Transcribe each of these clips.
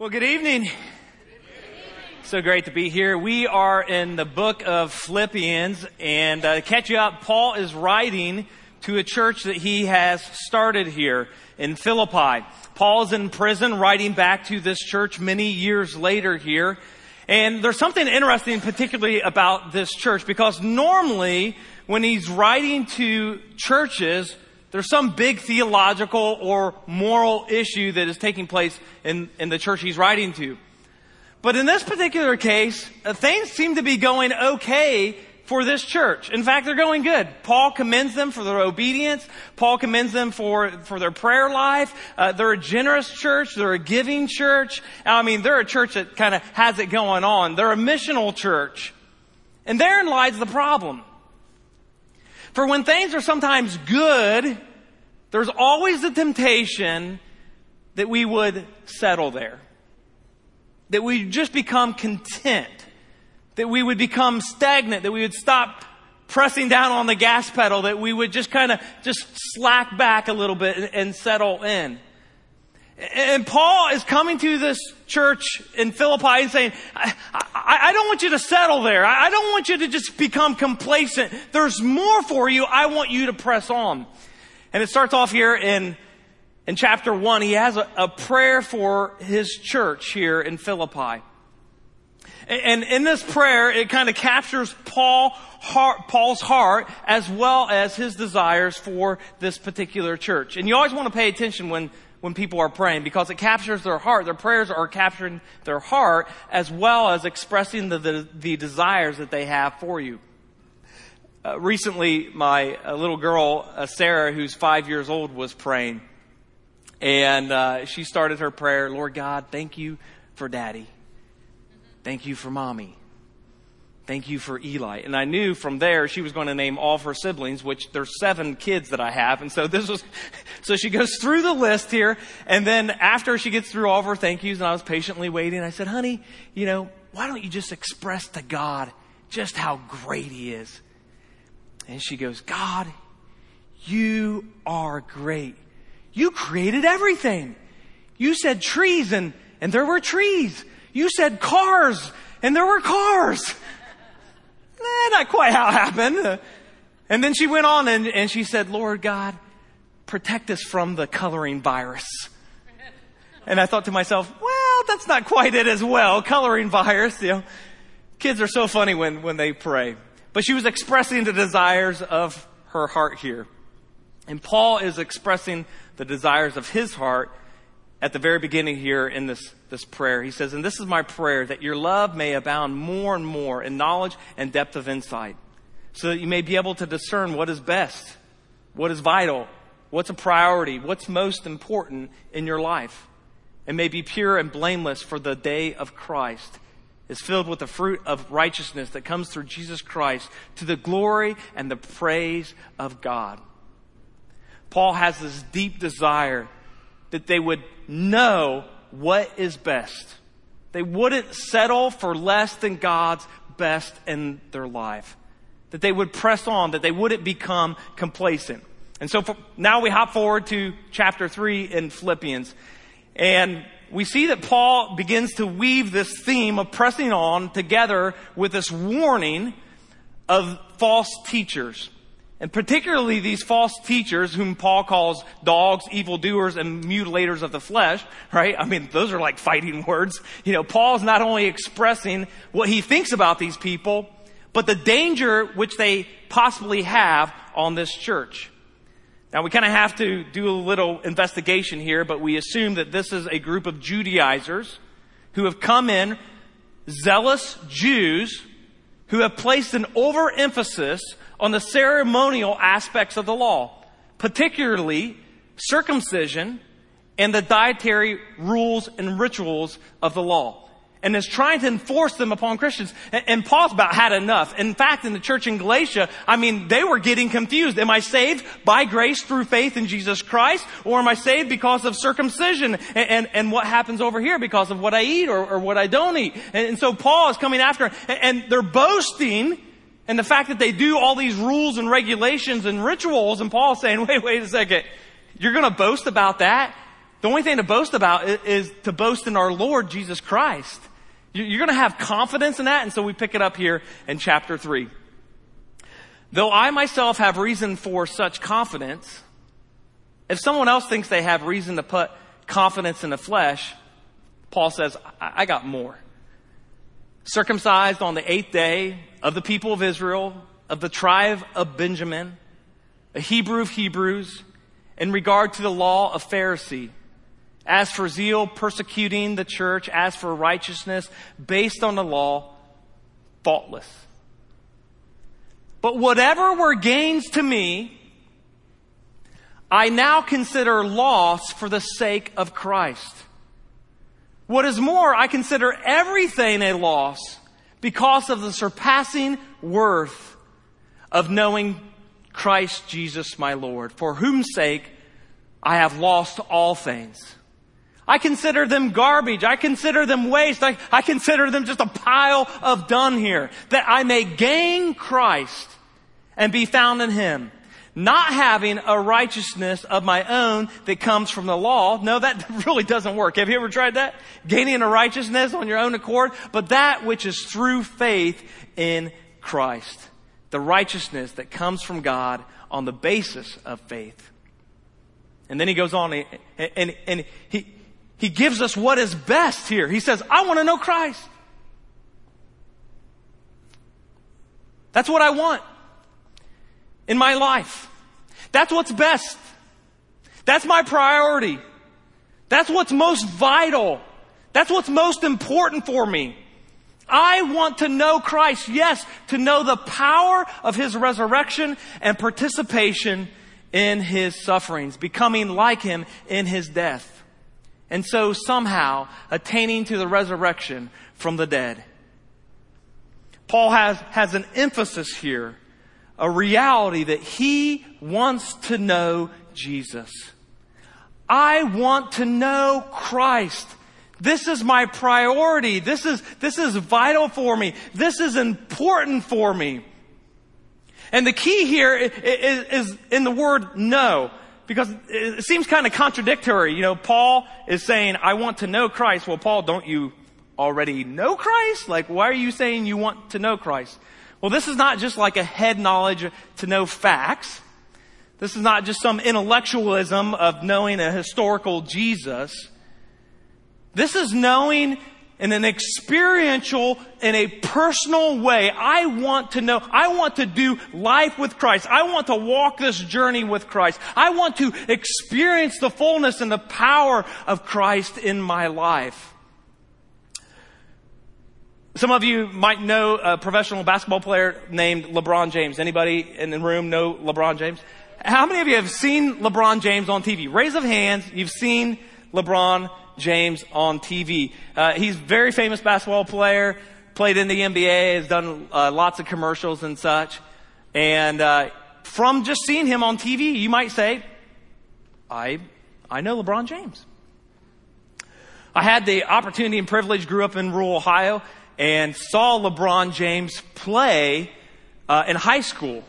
Well, good evening. So great to be here. We are in the book of Philippians, and uh, to catch you up, Paul is writing to a church that he has started here in Philippi. Paul's in prison writing back to this church many years later here. And there's something interesting particularly about this church because normally when he's writing to churches, there's some big theological or moral issue that is taking place in, in the church he's writing to. But in this particular case, uh, things seem to be going okay for this church. In fact, they're going good. Paul commends them for their obedience. Paul commends them for, for their prayer life. Uh, they're a generous church. They're a giving church. I mean, they're a church that kind of has it going on. They're a missional church. And therein lies the problem. For when things are sometimes good, there's always the temptation that we would settle there. That we just become content. That we would become stagnant. That we would stop pressing down on the gas pedal. That we would just kind of just slack back a little bit and, and settle in. And Paul is coming to this church in Philippi and saying, I, I, I, don't want you to settle there. I don't want you to just become complacent. There's more for you. I want you to press on. And it starts off here in, in chapter one. He has a, a prayer for his church here in Philippi. And in this prayer, it kind of captures Paul, heart, Paul's heart as well as his desires for this particular church. And you always want to pay attention when, when people are praying because it captures their heart. Their prayers are capturing their heart as well as expressing the, the, the desires that they have for you. Uh, recently, my uh, little girl, uh, Sarah, who's five years old, was praying. And uh, she started her prayer Lord God, thank you for daddy. Thank you for mommy. Thank you for Eli. And I knew from there she was going to name all of her siblings, which there's seven kids that I have. And so this was, so she goes through the list here. And then after she gets through all of her thank yous and I was patiently waiting, I said, honey, you know, why don't you just express to God just how great he is? And she goes, God, you are great. You created everything. You said trees and, and there were trees. You said cars and there were cars. Nah, not quite how it happened. And then she went on and, and she said, Lord God, protect us from the coloring virus. And I thought to myself, well, that's not quite it as well. Coloring virus, you know. Kids are so funny when, when they pray. But she was expressing the desires of her heart here. And Paul is expressing the desires of his heart at the very beginning here in this, this prayer. He says, And this is my prayer that your love may abound more and more in knowledge and depth of insight, so that you may be able to discern what is best, what is vital, what's a priority, what's most important in your life, and may be pure and blameless for the day of Christ is filled with the fruit of righteousness that comes through Jesus Christ to the glory and the praise of God. Paul has this deep desire that they would know what is best. They wouldn't settle for less than God's best in their life. That they would press on, that they wouldn't become complacent. And so for, now we hop forward to chapter 3 in Philippians. And we see that Paul begins to weave this theme of pressing on together with this warning of false teachers. And particularly these false teachers whom Paul calls dogs, evildoers, and mutilators of the flesh, right? I mean, those are like fighting words. You know, Paul's not only expressing what he thinks about these people, but the danger which they possibly have on this church. Now we kind of have to do a little investigation here, but we assume that this is a group of Judaizers who have come in, zealous Jews who have placed an overemphasis on the ceremonial aspects of the law, particularly circumcision and the dietary rules and rituals of the law and is trying to enforce them upon Christians. And, and, Paul's about had enough. In fact, in the church in Galatia, I mean, they were getting confused. Am I saved by grace through faith in Jesus Christ? Or am I saved because of circumcision? And, and, and what happens over here because of what I eat or, or what I don't eat? And, and, so Paul is coming after, and, and they're boasting in the fact that they do all these rules and regulations and rituals, and Paul's saying, wait, wait a second. You're gonna boast about that? The only thing to boast about is, to boast in our Lord Jesus Christ. You're going to have confidence in that, and so we pick it up here in chapter 3. Though I myself have reason for such confidence, if someone else thinks they have reason to put confidence in the flesh, Paul says, I got more. Circumcised on the eighth day of the people of Israel, of the tribe of Benjamin, a Hebrew of Hebrews, in regard to the law of Pharisee. As for zeal, persecuting the church. As for righteousness, based on the law, faultless. But whatever were gains to me, I now consider loss for the sake of Christ. What is more, I consider everything a loss because of the surpassing worth of knowing Christ Jesus my Lord, for whose sake I have lost all things. I consider them garbage. I consider them waste. I, I consider them just a pile of dung here. That I may gain Christ and be found in Him. Not having a righteousness of my own that comes from the law. No, that really doesn't work. Have you ever tried that? Gaining a righteousness on your own accord? But that which is through faith in Christ the righteousness that comes from God on the basis of faith. And then he goes on and, and, and he, he gives us what is best here. He says, I want to know Christ. That's what I want in my life. That's what's best. That's my priority. That's what's most vital. That's what's most important for me. I want to know Christ. Yes, to know the power of His resurrection and participation in His sufferings, becoming like Him in His death. And so somehow attaining to the resurrection from the dead. Paul has, has an emphasis here, a reality that he wants to know Jesus. I want to know Christ. This is my priority. This is, this is vital for me. This is important for me. And the key here is, is in the word know. Because it seems kind of contradictory. You know, Paul is saying, I want to know Christ. Well, Paul, don't you already know Christ? Like, why are you saying you want to know Christ? Well, this is not just like a head knowledge to know facts. This is not just some intellectualism of knowing a historical Jesus. This is knowing in an experiential, in a personal way. I want to know, I want to do life with Christ. I want to walk this journey with Christ. I want to experience the fullness and the power of Christ in my life. Some of you might know a professional basketball player named LeBron James. Anybody in the room know LeBron James? How many of you have seen LeBron James on TV? Raise of hands, you've seen LeBron James on TV. Uh, he's a very famous basketball player, played in the NBA, has done uh, lots of commercials and such. And uh, from just seeing him on TV, you might say, I, I know LeBron James. I had the opportunity and privilege, grew up in rural Ohio, and saw LeBron James play uh, in high school.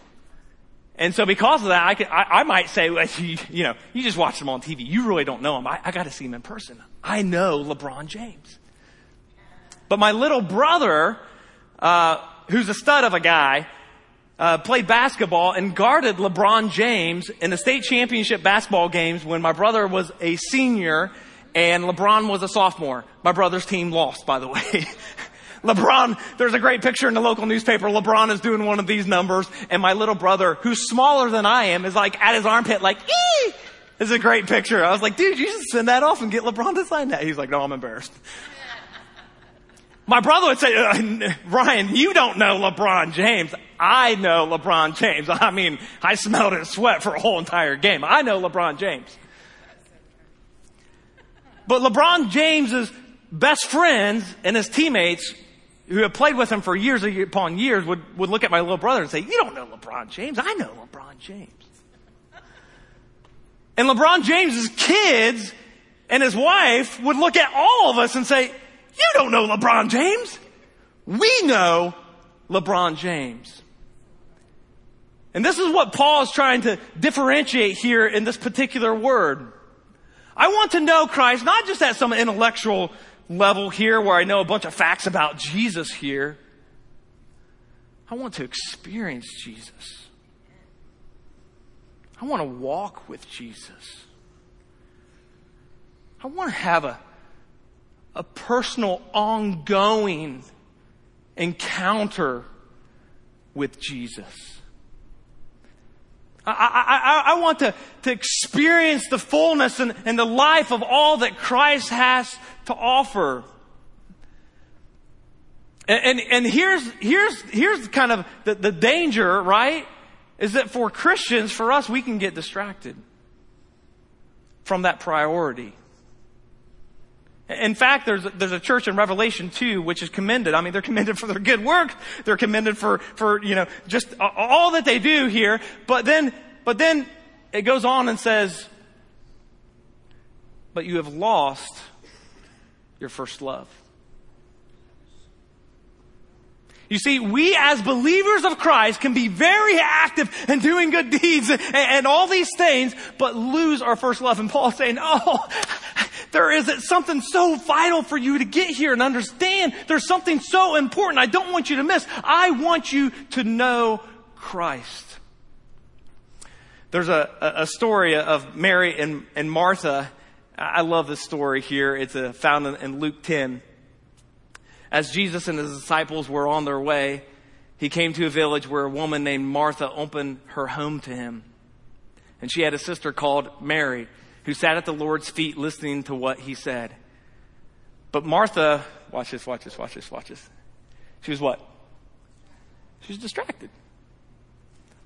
And so because of that, I, could, I, I might say, well, you, you, know, you just watch him on TV. You really don't know him. I, I got to see him in person. I know LeBron James. But my little brother, uh, who's a stud of a guy, uh, played basketball and guarded LeBron James in the state championship basketball games when my brother was a senior and LeBron was a sophomore. My brother's team lost, by the way. LeBron, there's a great picture in the local newspaper. LeBron is doing one of these numbers and my little brother, who's smaller than I am, is like at his armpit like, ee! It's a great picture. I was like, dude, you should send that off and get LeBron to sign that. He's like, no, I'm embarrassed. My brother would say, uh, Ryan, you don't know LeBron James. I know LeBron James. I mean, I smelled his sweat for a whole entire game. I know LeBron James. But LeBron James's best friends and his teammates who have played with him for years upon years would, would look at my little brother and say, you don't know LeBron James. I know LeBron James. And LeBron James's kids and his wife would look at all of us and say, you don't know LeBron James. We know LeBron James. And this is what Paul is trying to differentiate here in this particular word. I want to know Christ, not just at some intellectual level here where I know a bunch of facts about Jesus here. I want to experience Jesus. I want to walk with Jesus. I want to have a, a personal, ongoing encounter with Jesus. I, I, I, want to, to experience the fullness and, and the life of all that Christ has to offer. And, and, and here's, here's, here's kind of the, the danger, right? Is that for Christians, for us, we can get distracted from that priority. In fact, there's, there's a church in Revelation 2 which is commended. I mean, they're commended for their good work. They're commended for, for, you know, just all that they do here. But then, but then it goes on and says, but you have lost your first love. You see, we as believers of Christ can be very active and doing good deeds and, and, all these things, but lose our first love. And Paul's saying, oh, there is something so vital for you to get here and understand. There's something so important I don't want you to miss. I want you to know Christ. There's a, a story of Mary and, and Martha. I love this story here. It's a, found in, in Luke 10. As Jesus and his disciples were on their way, he came to a village where a woman named Martha opened her home to him. And she had a sister called Mary who sat at the Lord's feet listening to what he said. But Martha, watch this, watch this, watch this, watch this. She was what? She was distracted.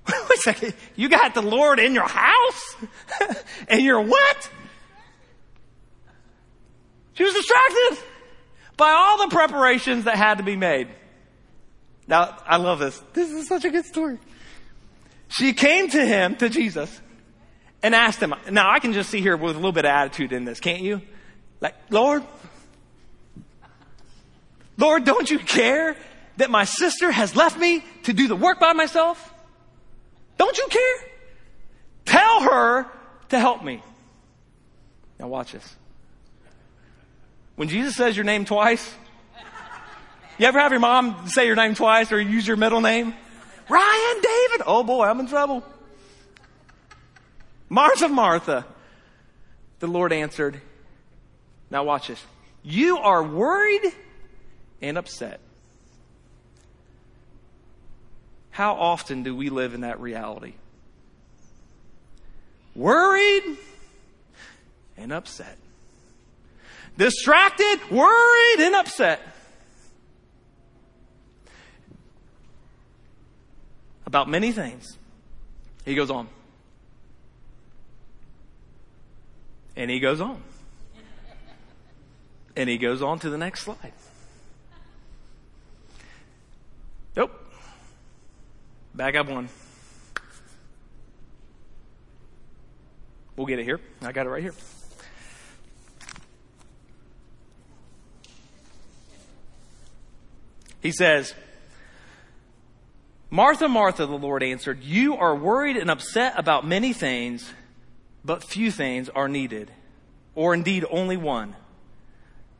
Wait a second. You got the Lord in your house? and you're what? She was distracted by all the preparations that had to be made. Now, I love this. This is such a good story. She came to him, to Jesus, and asked him. Now I can just see here with a little bit of attitude in this, can't you? Like, Lord, Lord, don't you care that my sister has left me to do the work by myself? Don't you care? Tell her to help me. Now watch this. When Jesus says your name twice, you ever have your mom say your name twice or use your middle name? Ryan David. Oh boy, I'm in trouble. Martha, Martha. The Lord answered, now watch this. You are worried and upset. How often do we live in that reality? Worried and upset. Distracted, worried, and upset. About many things. He goes on. And he goes on. And he goes on to the next slide. Nope. Back up one. We'll get it here. I got it right here. He says, Martha, Martha, the Lord answered, You are worried and upset about many things but few things are needed, or indeed only one.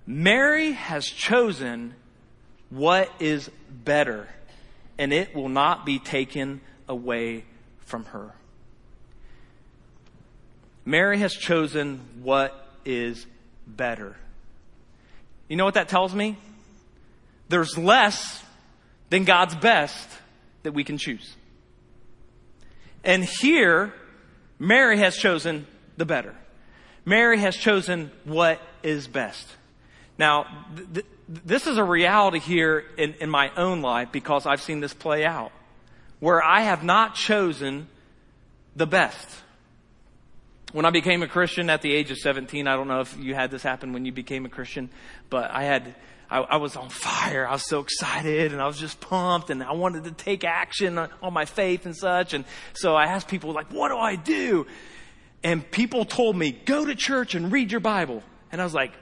Mary has chosen what is better, and it will not be taken away from her. Mary has chosen what is better. You know what that tells me? There's less than God's best that we can choose. And here, Mary has chosen the better. Mary has chosen what is best. Now, th- th- this is a reality here in, in my own life because I've seen this play out where I have not chosen the best. When I became a Christian at the age of 17, I don't know if you had this happen when you became a Christian, but I had I, I, was on fire. I was so excited and I was just pumped and I wanted to take action on my faith and such. And so I asked people like, what do I do? And people told me, go to church and read your Bible. And I was like,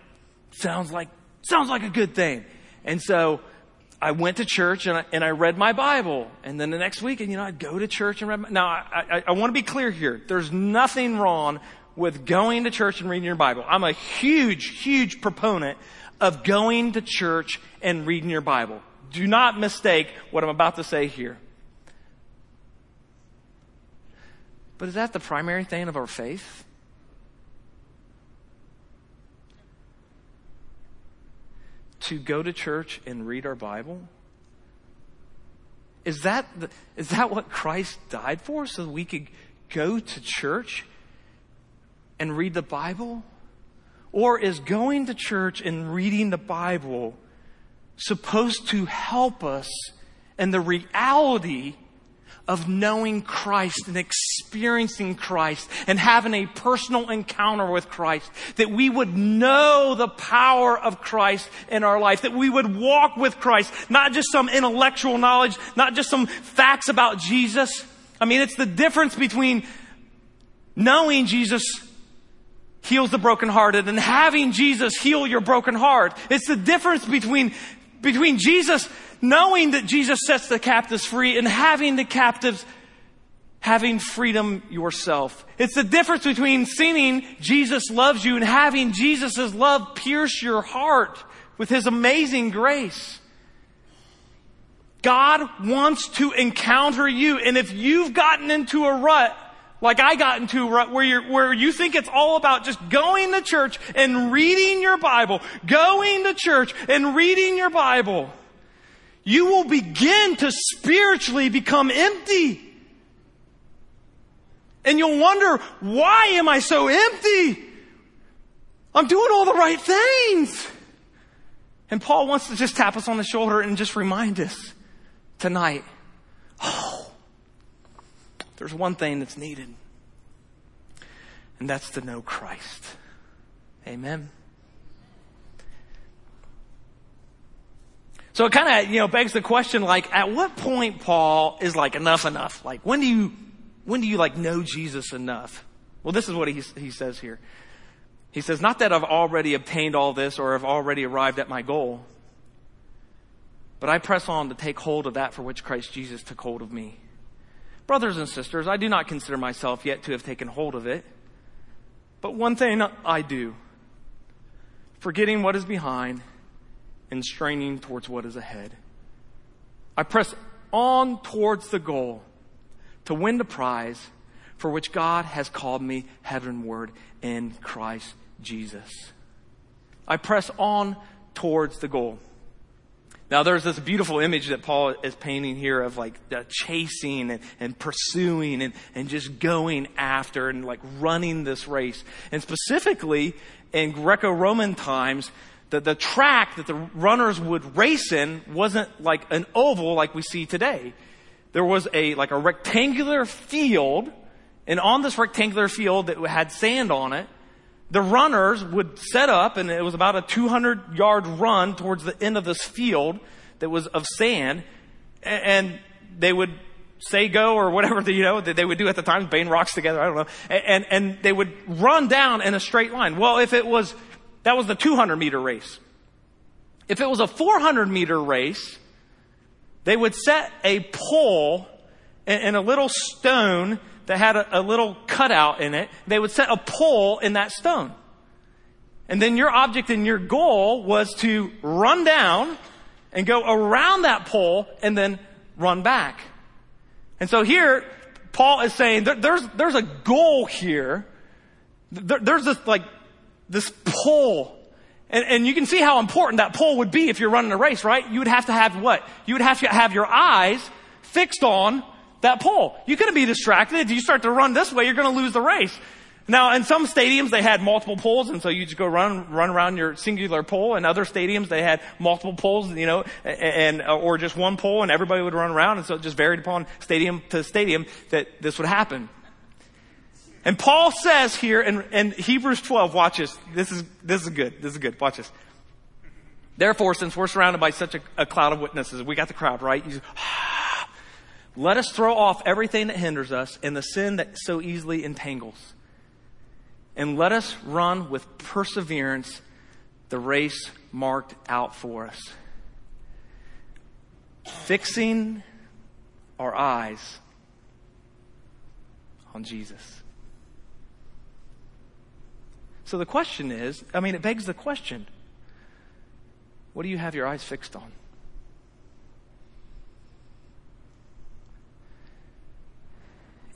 sounds like, sounds like a good thing. And so I went to church and I, and I read my Bible. And then the next week, and you know, I'd go to church and read my, now I, I, I want to be clear here. There's nothing wrong with going to church and reading your Bible. I'm a huge, huge proponent of going to church and reading your Bible. Do not mistake what I'm about to say here. But is that the primary thing of our faith? To go to church and read our Bible? Is that, the, is that what Christ died for? So we could go to church and read the Bible? Or is going to church and reading the Bible supposed to help us in the reality of knowing Christ and experiencing Christ and having a personal encounter with Christ. That we would know the power of Christ in our life. That we would walk with Christ. Not just some intellectual knowledge, not just some facts about Jesus. I mean, it's the difference between knowing Jesus heals the brokenhearted and having Jesus heal your broken heart. It's the difference between, between Jesus knowing that Jesus sets the captives free and having the captives having freedom yourself. It's the difference between singing Jesus loves you and having Jesus' love pierce your heart with his amazing grace. God wants to encounter you. And if you've gotten into a rut, like I got into where you where you think it's all about just going to church and reading your Bible, going to church and reading your Bible you will begin to spiritually become empty. And you'll wonder, why am I so empty? I'm doing all the right things. And Paul wants to just tap us on the shoulder and just remind us tonight, there's one thing that's needed. And that's to know Christ. Amen. So it kind of, you know, begs the question, like, at what point, Paul, is like enough enough? Like, when do you, when do you like know Jesus enough? Well, this is what he, he says here. He says, not that I've already obtained all this or have already arrived at my goal, but I press on to take hold of that for which Christ Jesus took hold of me. Brothers and sisters, I do not consider myself yet to have taken hold of it, but one thing I do, forgetting what is behind and straining towards what is ahead. I press on towards the goal to win the prize for which God has called me heavenward in Christ Jesus. I press on towards the goal. Now there's this beautiful image that Paul is painting here of like chasing and, and pursuing and, and just going after and like running this race. And specifically in Greco-Roman times, the, the track that the runners would race in wasn't like an oval like we see today. There was a, like a rectangular field, and on this rectangular field that had sand on it, the runners would set up, and it was about a 200 yard run towards the end of this field that was of sand, and they would say go or whatever you know that they would do at the time, bang rocks together, I don't know, and and they would run down in a straight line. Well, if it was that was the 200 meter race. If it was a 400 meter race, they would set a pole and a little stone that had a, a, little cutout in it. They would set a pole in that stone. And then your object and your goal was to run down and go around that pole and then run back. And so here, Paul is saying there's, there's a goal here. there's this like this pole. And, and you can see how important that pole would be if you're running a race, right? You would have to have what? You would have to have your eyes fixed on that pole. You're going to be distracted. If you start to run this way, you're going to lose the race. Now, in some stadiums, they had multiple poles, and so you just go run, run around your singular pole. In other stadiums, they had multiple poles, you know, and, or just one pole, and everybody would run around, and so it just varied upon stadium to stadium that this would happen. And Paul says here in, in Hebrews 12, watch this. This is, this is good. This is good. Watch this. Therefore, since we're surrounded by such a, a cloud of witnesses, we got the crowd, right? ah, let us throw off everything that hinders us and the sin that so easily entangles. And let us run with perseverance the race marked out for us. Fixing our eyes on Jesus. So the question is I mean, it begs the question what do you have your eyes fixed on?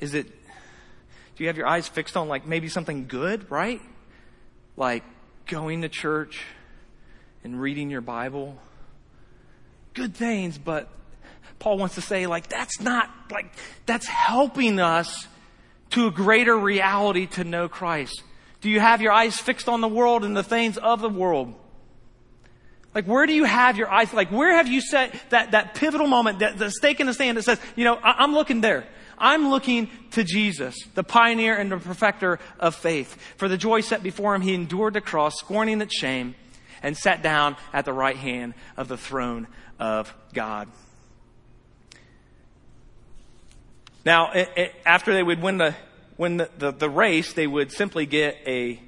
Is it, do you have your eyes fixed on like maybe something good, right? Like going to church and reading your Bible? Good things, but Paul wants to say like that's not, like, that's helping us to a greater reality to know Christ. Do you have your eyes fixed on the world and the things of the world? Like, where do you have your eyes? Like, where have you set that, that pivotal moment, that, the stake in the sand that says, you know, I, I'm looking there. I'm looking to Jesus, the pioneer and the perfecter of faith. For the joy set before him, he endured the cross, scorning its shame, and sat down at the right hand of the throne of God. Now, it, it, after they would win the win the, the, the, race, they would simply get a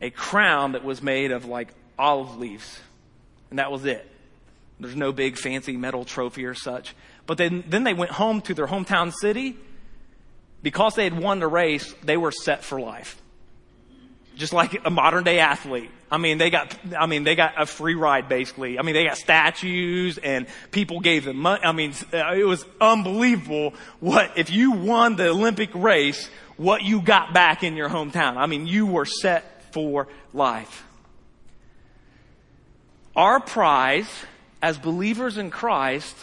a crown that was made of like olive leaves, and that was it. There's no big fancy medal trophy or such. But then, then they went home to their hometown city. Because they had won the race, they were set for life. Just like a modern day athlete. I mean, they got, I mean, they got a free ride basically. I mean, they got statues and people gave them money. I mean, it was unbelievable what, if you won the Olympic race, what you got back in your hometown. I mean, you were set for life. Our prize as believers in Christ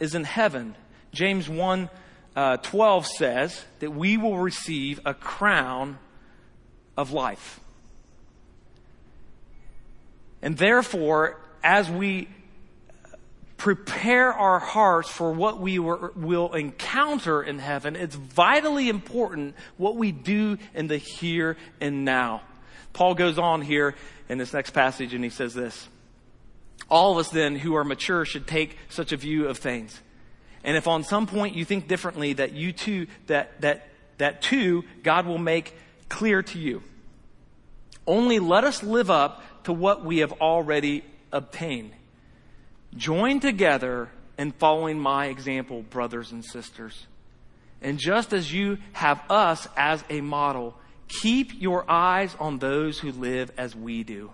is in heaven. James 1 uh, 12 says that we will receive a crown of life. And therefore, as we prepare our hearts for what we were, will encounter in heaven, it's vitally important what we do in the here and now. Paul goes on here in this next passage and he says this. All of us then who are mature should take such a view of things. And if on some point you think differently, that you too, that, that, that too, God will make clear to you. Only let us live up to what we have already obtained. Join together in following my example, brothers and sisters. And just as you have us as a model, keep your eyes on those who live as we do.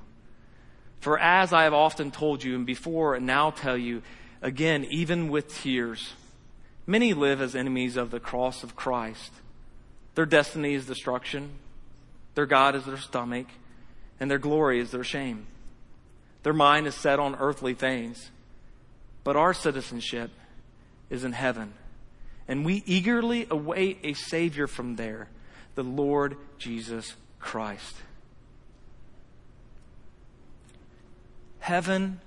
For as I have often told you and before and now tell you, again, even with tears, many live as enemies of the cross of Christ. Their destiny is destruction. Their God is their stomach and their glory is their shame. Their mind is set on earthly things, but our citizenship is in heaven. And we eagerly await a Savior from there, the Lord Jesus Christ. Heaven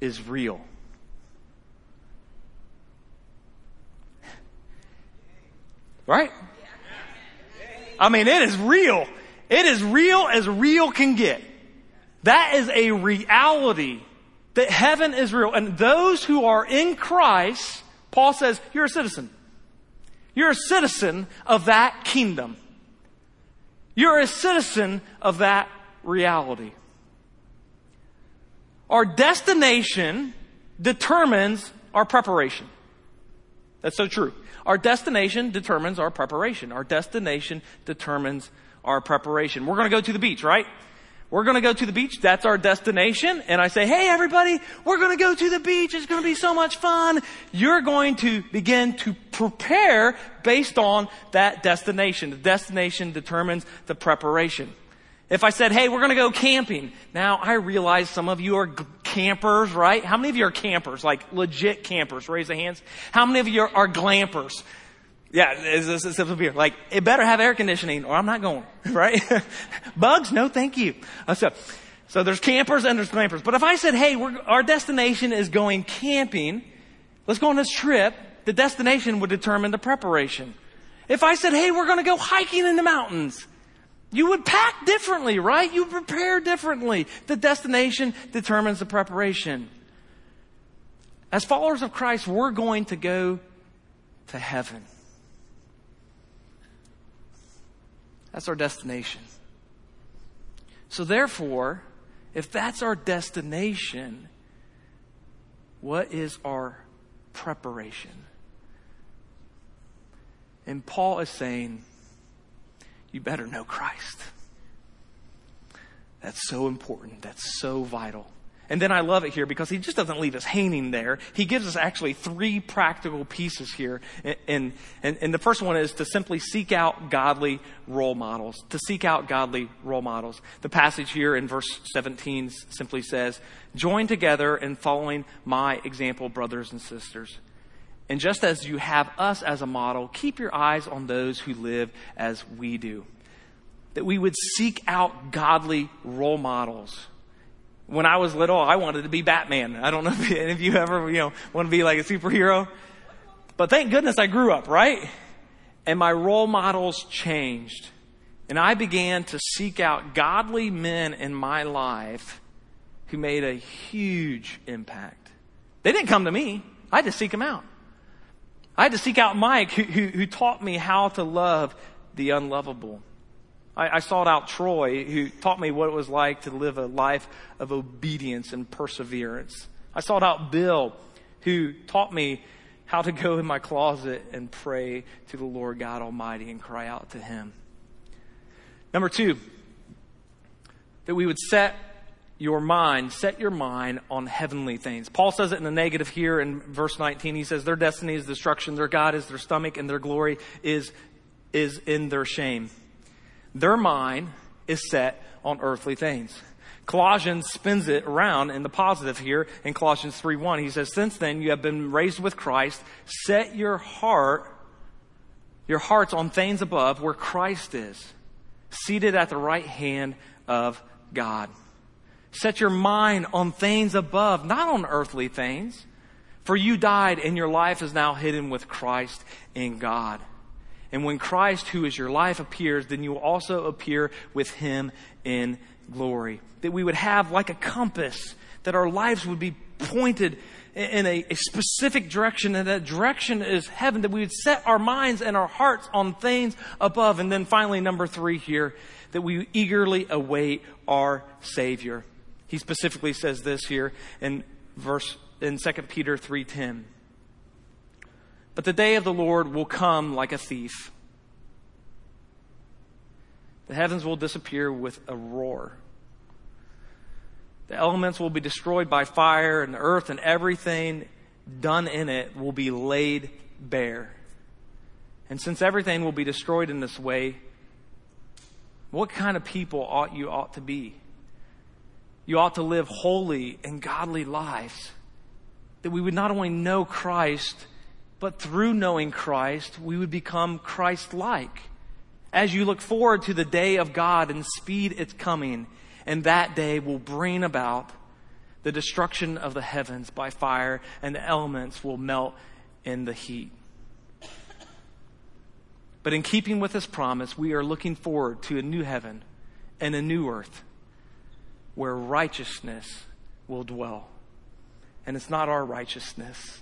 is real. Right? I mean, it is real. It is real as real can get. That is a reality that heaven is real. And those who are in Christ, Paul says, you're a citizen. You're a citizen of that kingdom. You're a citizen of that reality. Our destination determines our preparation. That's so true. Our destination determines our preparation. Our destination determines our preparation. We're going to go to the beach, right? We're going to go to the beach. That's our destination. And I say, hey, everybody, we're going to go to the beach. It's going to be so much fun. You're going to begin to prepare based on that destination. The destination determines the preparation. If I said, hey, we're going to go camping. Now, I realize some of you are campers, right? How many of you are campers? Like legit campers? Raise the hands. How many of you are, are glampers? Yeah, it's, it's, it's simple beer. Like, it better have air conditioning or I'm not going, right? Bugs? No, thank you. Uh, so, so there's campers and there's glampers. But if I said, hey, our destination is going camping, let's go on this trip, the destination would determine the preparation. If I said, hey, we're going to go hiking in the mountains, you would pack differently, right? You prepare differently. The destination determines the preparation. As followers of Christ, we're going to go to heaven. That's our destination. So, therefore, if that's our destination, what is our preparation? And Paul is saying, you better know Christ. That's so important. That's so vital. And then I love it here because he just doesn't leave us hanging there. He gives us actually three practical pieces here. And, and, and the first one is to simply seek out godly role models. To seek out godly role models. The passage here in verse 17 simply says, Join together in following my example, brothers and sisters. And just as you have us as a model, keep your eyes on those who live as we do. That we would seek out godly role models when I was little, I wanted to be Batman. I don't know if any of you ever, you know, want to be like a superhero. But thank goodness I grew up, right? And my role models changed. And I began to seek out godly men in my life who made a huge impact. They didn't come to me. I had to seek them out. I had to seek out Mike, who, who, who taught me how to love the unlovable. I, I sought out Troy, who taught me what it was like to live a life of obedience and perseverance. I sought out Bill, who taught me how to go in my closet and pray to the Lord God Almighty and cry out to Him. Number two, that we would set your mind, set your mind on heavenly things. Paul says it in the negative here in verse 19. He says, Their destiny is destruction, their God is their stomach, and their glory is, is in their shame. Their mind is set on earthly things. Colossians spins it around in the positive here in Colossians 3:1. He says, "Since then you have been raised with Christ, set your heart your hearts on things above where Christ is, seated at the right hand of God." Set your mind on things above, not on earthly things. For you died and your life is now hidden with Christ in God. And when Christ, who is your life, appears, then you will also appear with him in glory. That we would have like a compass, that our lives would be pointed in a, a, specific direction, and that direction is heaven, that we would set our minds and our hearts on things above. And then finally, number three here, that we eagerly await our Savior. He specifically says this here in verse in 2 Peter 3:10. But the day of the Lord will come like a thief. The heavens will disappear with a roar. The elements will be destroyed by fire, and the earth and everything done in it will be laid bare. And since everything will be destroyed in this way, what kind of people ought you ought to be? You ought to live holy and godly lives. That we would not only know Christ, but through knowing Christ, we would become Christ like. As you look forward to the day of God and speed its coming, and that day will bring about the destruction of the heavens by fire, and the elements will melt in the heat. But in keeping with this promise, we are looking forward to a new heaven and a new earth where righteousness will dwell. And it's not our righteousness,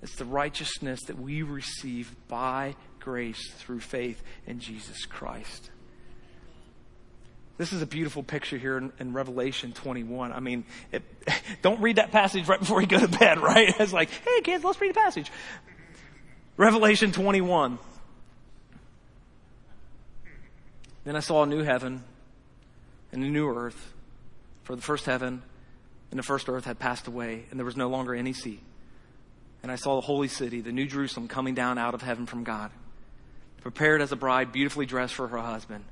it's the righteousness that we receive by grace through faith in Jesus Christ. This is a beautiful picture here in, in Revelation 21. I mean, it, don't read that passage right before you go to bed, right? It's like, hey kids, let's read the passage. Revelation 21. Then I saw a new heaven and a new earth, for the first heaven and the first earth had passed away, and there was no longer any sea. And I saw the holy city, the new Jerusalem, coming down out of heaven from God, prepared as a bride, beautifully dressed for her husband.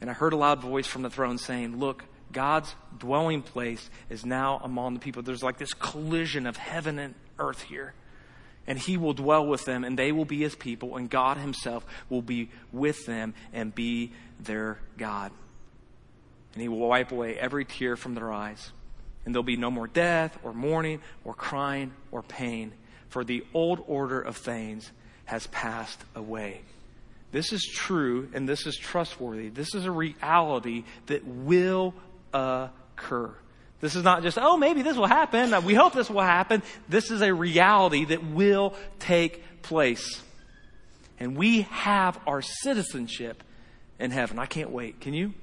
And I heard a loud voice from the throne saying, Look, God's dwelling place is now among the people. There's like this collision of heaven and earth here. And he will dwell with them, and they will be his people, and God himself will be with them and be their God. And he will wipe away every tear from their eyes. And there'll be no more death, or mourning, or crying, or pain, for the old order of things has passed away. This is true and this is trustworthy. This is a reality that will occur. This is not just, oh, maybe this will happen. Uh, we hope this will happen. This is a reality that will take place. And we have our citizenship in heaven. I can't wait. Can you?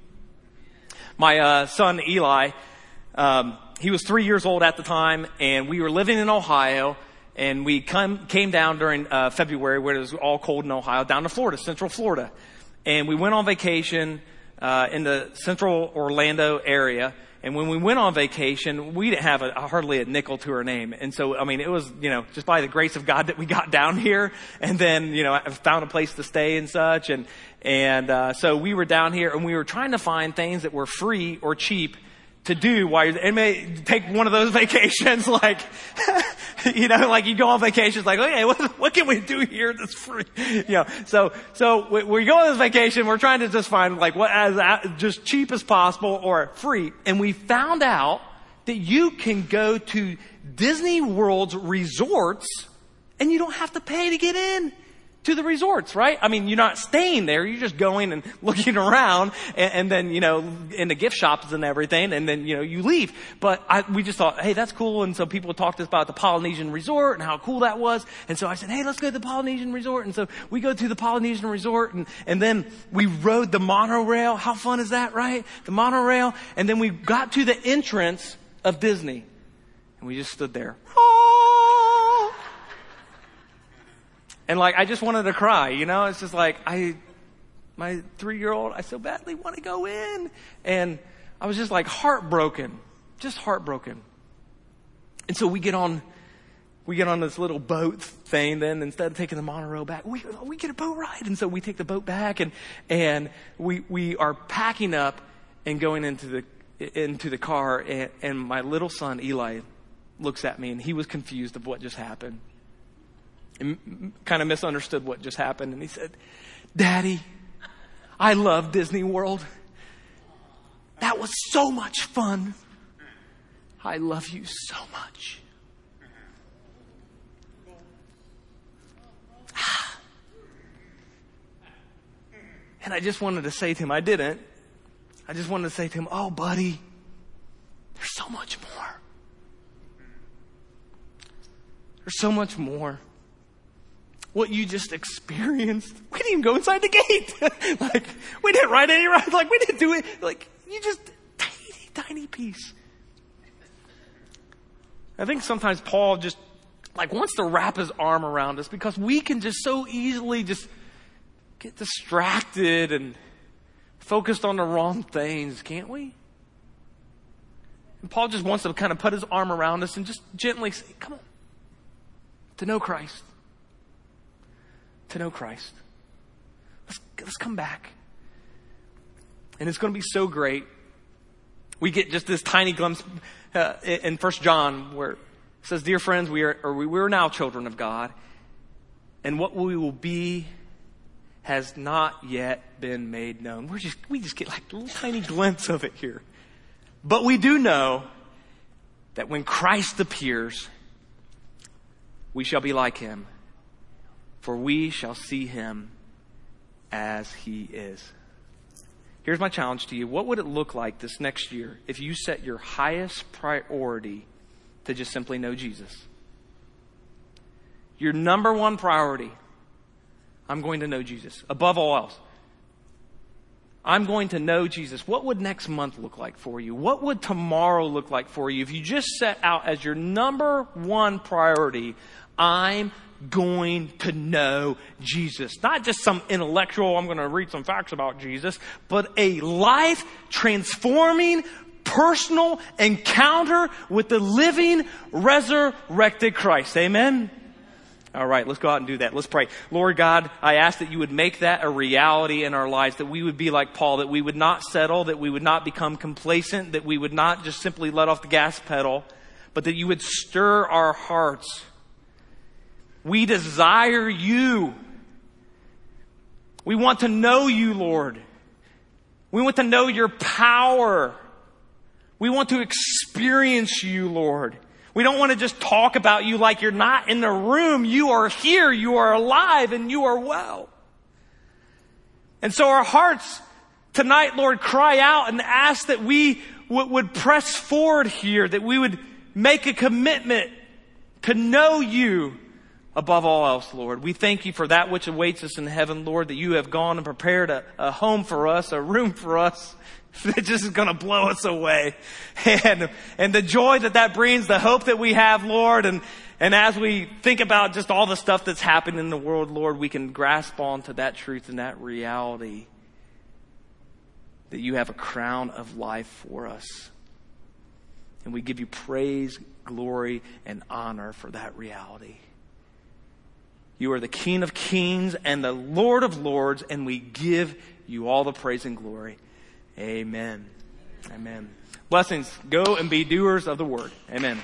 My uh, son Eli, um, he was three years old at the time, and we were living in Ohio and we come, came down during uh, February where it was all cold in Ohio, down to Florida, Central Florida, and we went on vacation uh, in the central Orlando area. And when we went on vacation, we didn't have a, hardly a nickel to our name. And so, I mean, it was, you know, just by the grace of God that we got down here and then, you know, I found a place to stay and such. And, and, uh, so we were down here and we were trying to find things that were free or cheap to do while you're, it may take one of those vacations like, you know, like you go on vacations like, okay, what, what can we do here that's free? You know, so, so we, we go on this vacation, we're trying to just find like what as uh, just cheap as possible or free. And we found out that you can go to Disney World's resorts and you don't have to pay to get in to the resorts, right? I mean, you're not staying there. You're just going and looking around and, and, then, you know, in the gift shops and everything. And then, you know, you leave. But I, we just thought, hey, that's cool. And so people talked to us about the Polynesian resort and how cool that was. And so I said, hey, let's go to the Polynesian resort. And so we go to the Polynesian resort and, and then we rode the monorail. How fun is that, right? The monorail. And then we got to the entrance of Disney and we just stood there. And like, I just wanted to cry, you know? It's just like, I, my three year old, I so badly want to go in. And I was just like heartbroken, just heartbroken. And so we get on, we get on this little boat thing then instead of taking the monorail back, we, we get a boat ride. And so we take the boat back and, and we, we are packing up and going into the, into the car and, and my little son Eli looks at me and he was confused of what just happened and kind of misunderstood what just happened. And he said, Daddy, I love Disney World. That was so much fun. I love you so much. And I just wanted to say to him, I didn't. I just wanted to say to him, Oh, buddy, there's so much more. There's so much more what you just experienced. We didn't even go inside the gate. like, we didn't ride any rides. Like, we didn't do it. Like, you just, tiny, tiny piece. I think sometimes Paul just, like, wants to wrap his arm around us because we can just so easily just get distracted and focused on the wrong things, can't we? And Paul just wants to kind of put his arm around us and just gently say, come on, to know Christ to know Christ. Let's, let's come back. And it's going to be so great. We get just this tiny glimpse uh, in First John where it says, "Dear friends, we are, or we are now children of God, and what we will be has not yet been made known." We're just we just get like a little tiny glimpse of it here, but we do know that when Christ appears, we shall be like Him for we shall see him as he is. Here's my challenge to you. What would it look like this next year if you set your highest priority to just simply know Jesus? Your number one priority, I'm going to know Jesus above all else. I'm going to know Jesus. What would next month look like for you? What would tomorrow look like for you if you just set out as your number one priority, I'm going to know Jesus. Not just some intellectual, I'm going to read some facts about Jesus, but a life transforming, personal encounter with the living, resurrected Christ. Amen? All right, let's go out and do that. Let's pray. Lord God, I ask that you would make that a reality in our lives, that we would be like Paul, that we would not settle, that we would not become complacent, that we would not just simply let off the gas pedal, but that you would stir our hearts we desire you. We want to know you, Lord. We want to know your power. We want to experience you, Lord. We don't want to just talk about you like you're not in the room. You are here, you are alive, and you are well. And so our hearts tonight, Lord, cry out and ask that we would press forward here, that we would make a commitment to know you above all else, Lord. We thank you for that which awaits us in heaven, Lord, that you have gone and prepared a, a home for us, a room for us that just is going to blow us away. And, and the joy that that brings, the hope that we have, Lord, and, and as we think about just all the stuff that's happened in the world, Lord, we can grasp onto that truth and that reality that you have a crown of life for us. And we give you praise, glory, and honor for that reality. You are the King of kings and the Lord of lords, and we give you all the praise and glory. Amen. Amen. Blessings. Go and be doers of the word. Amen.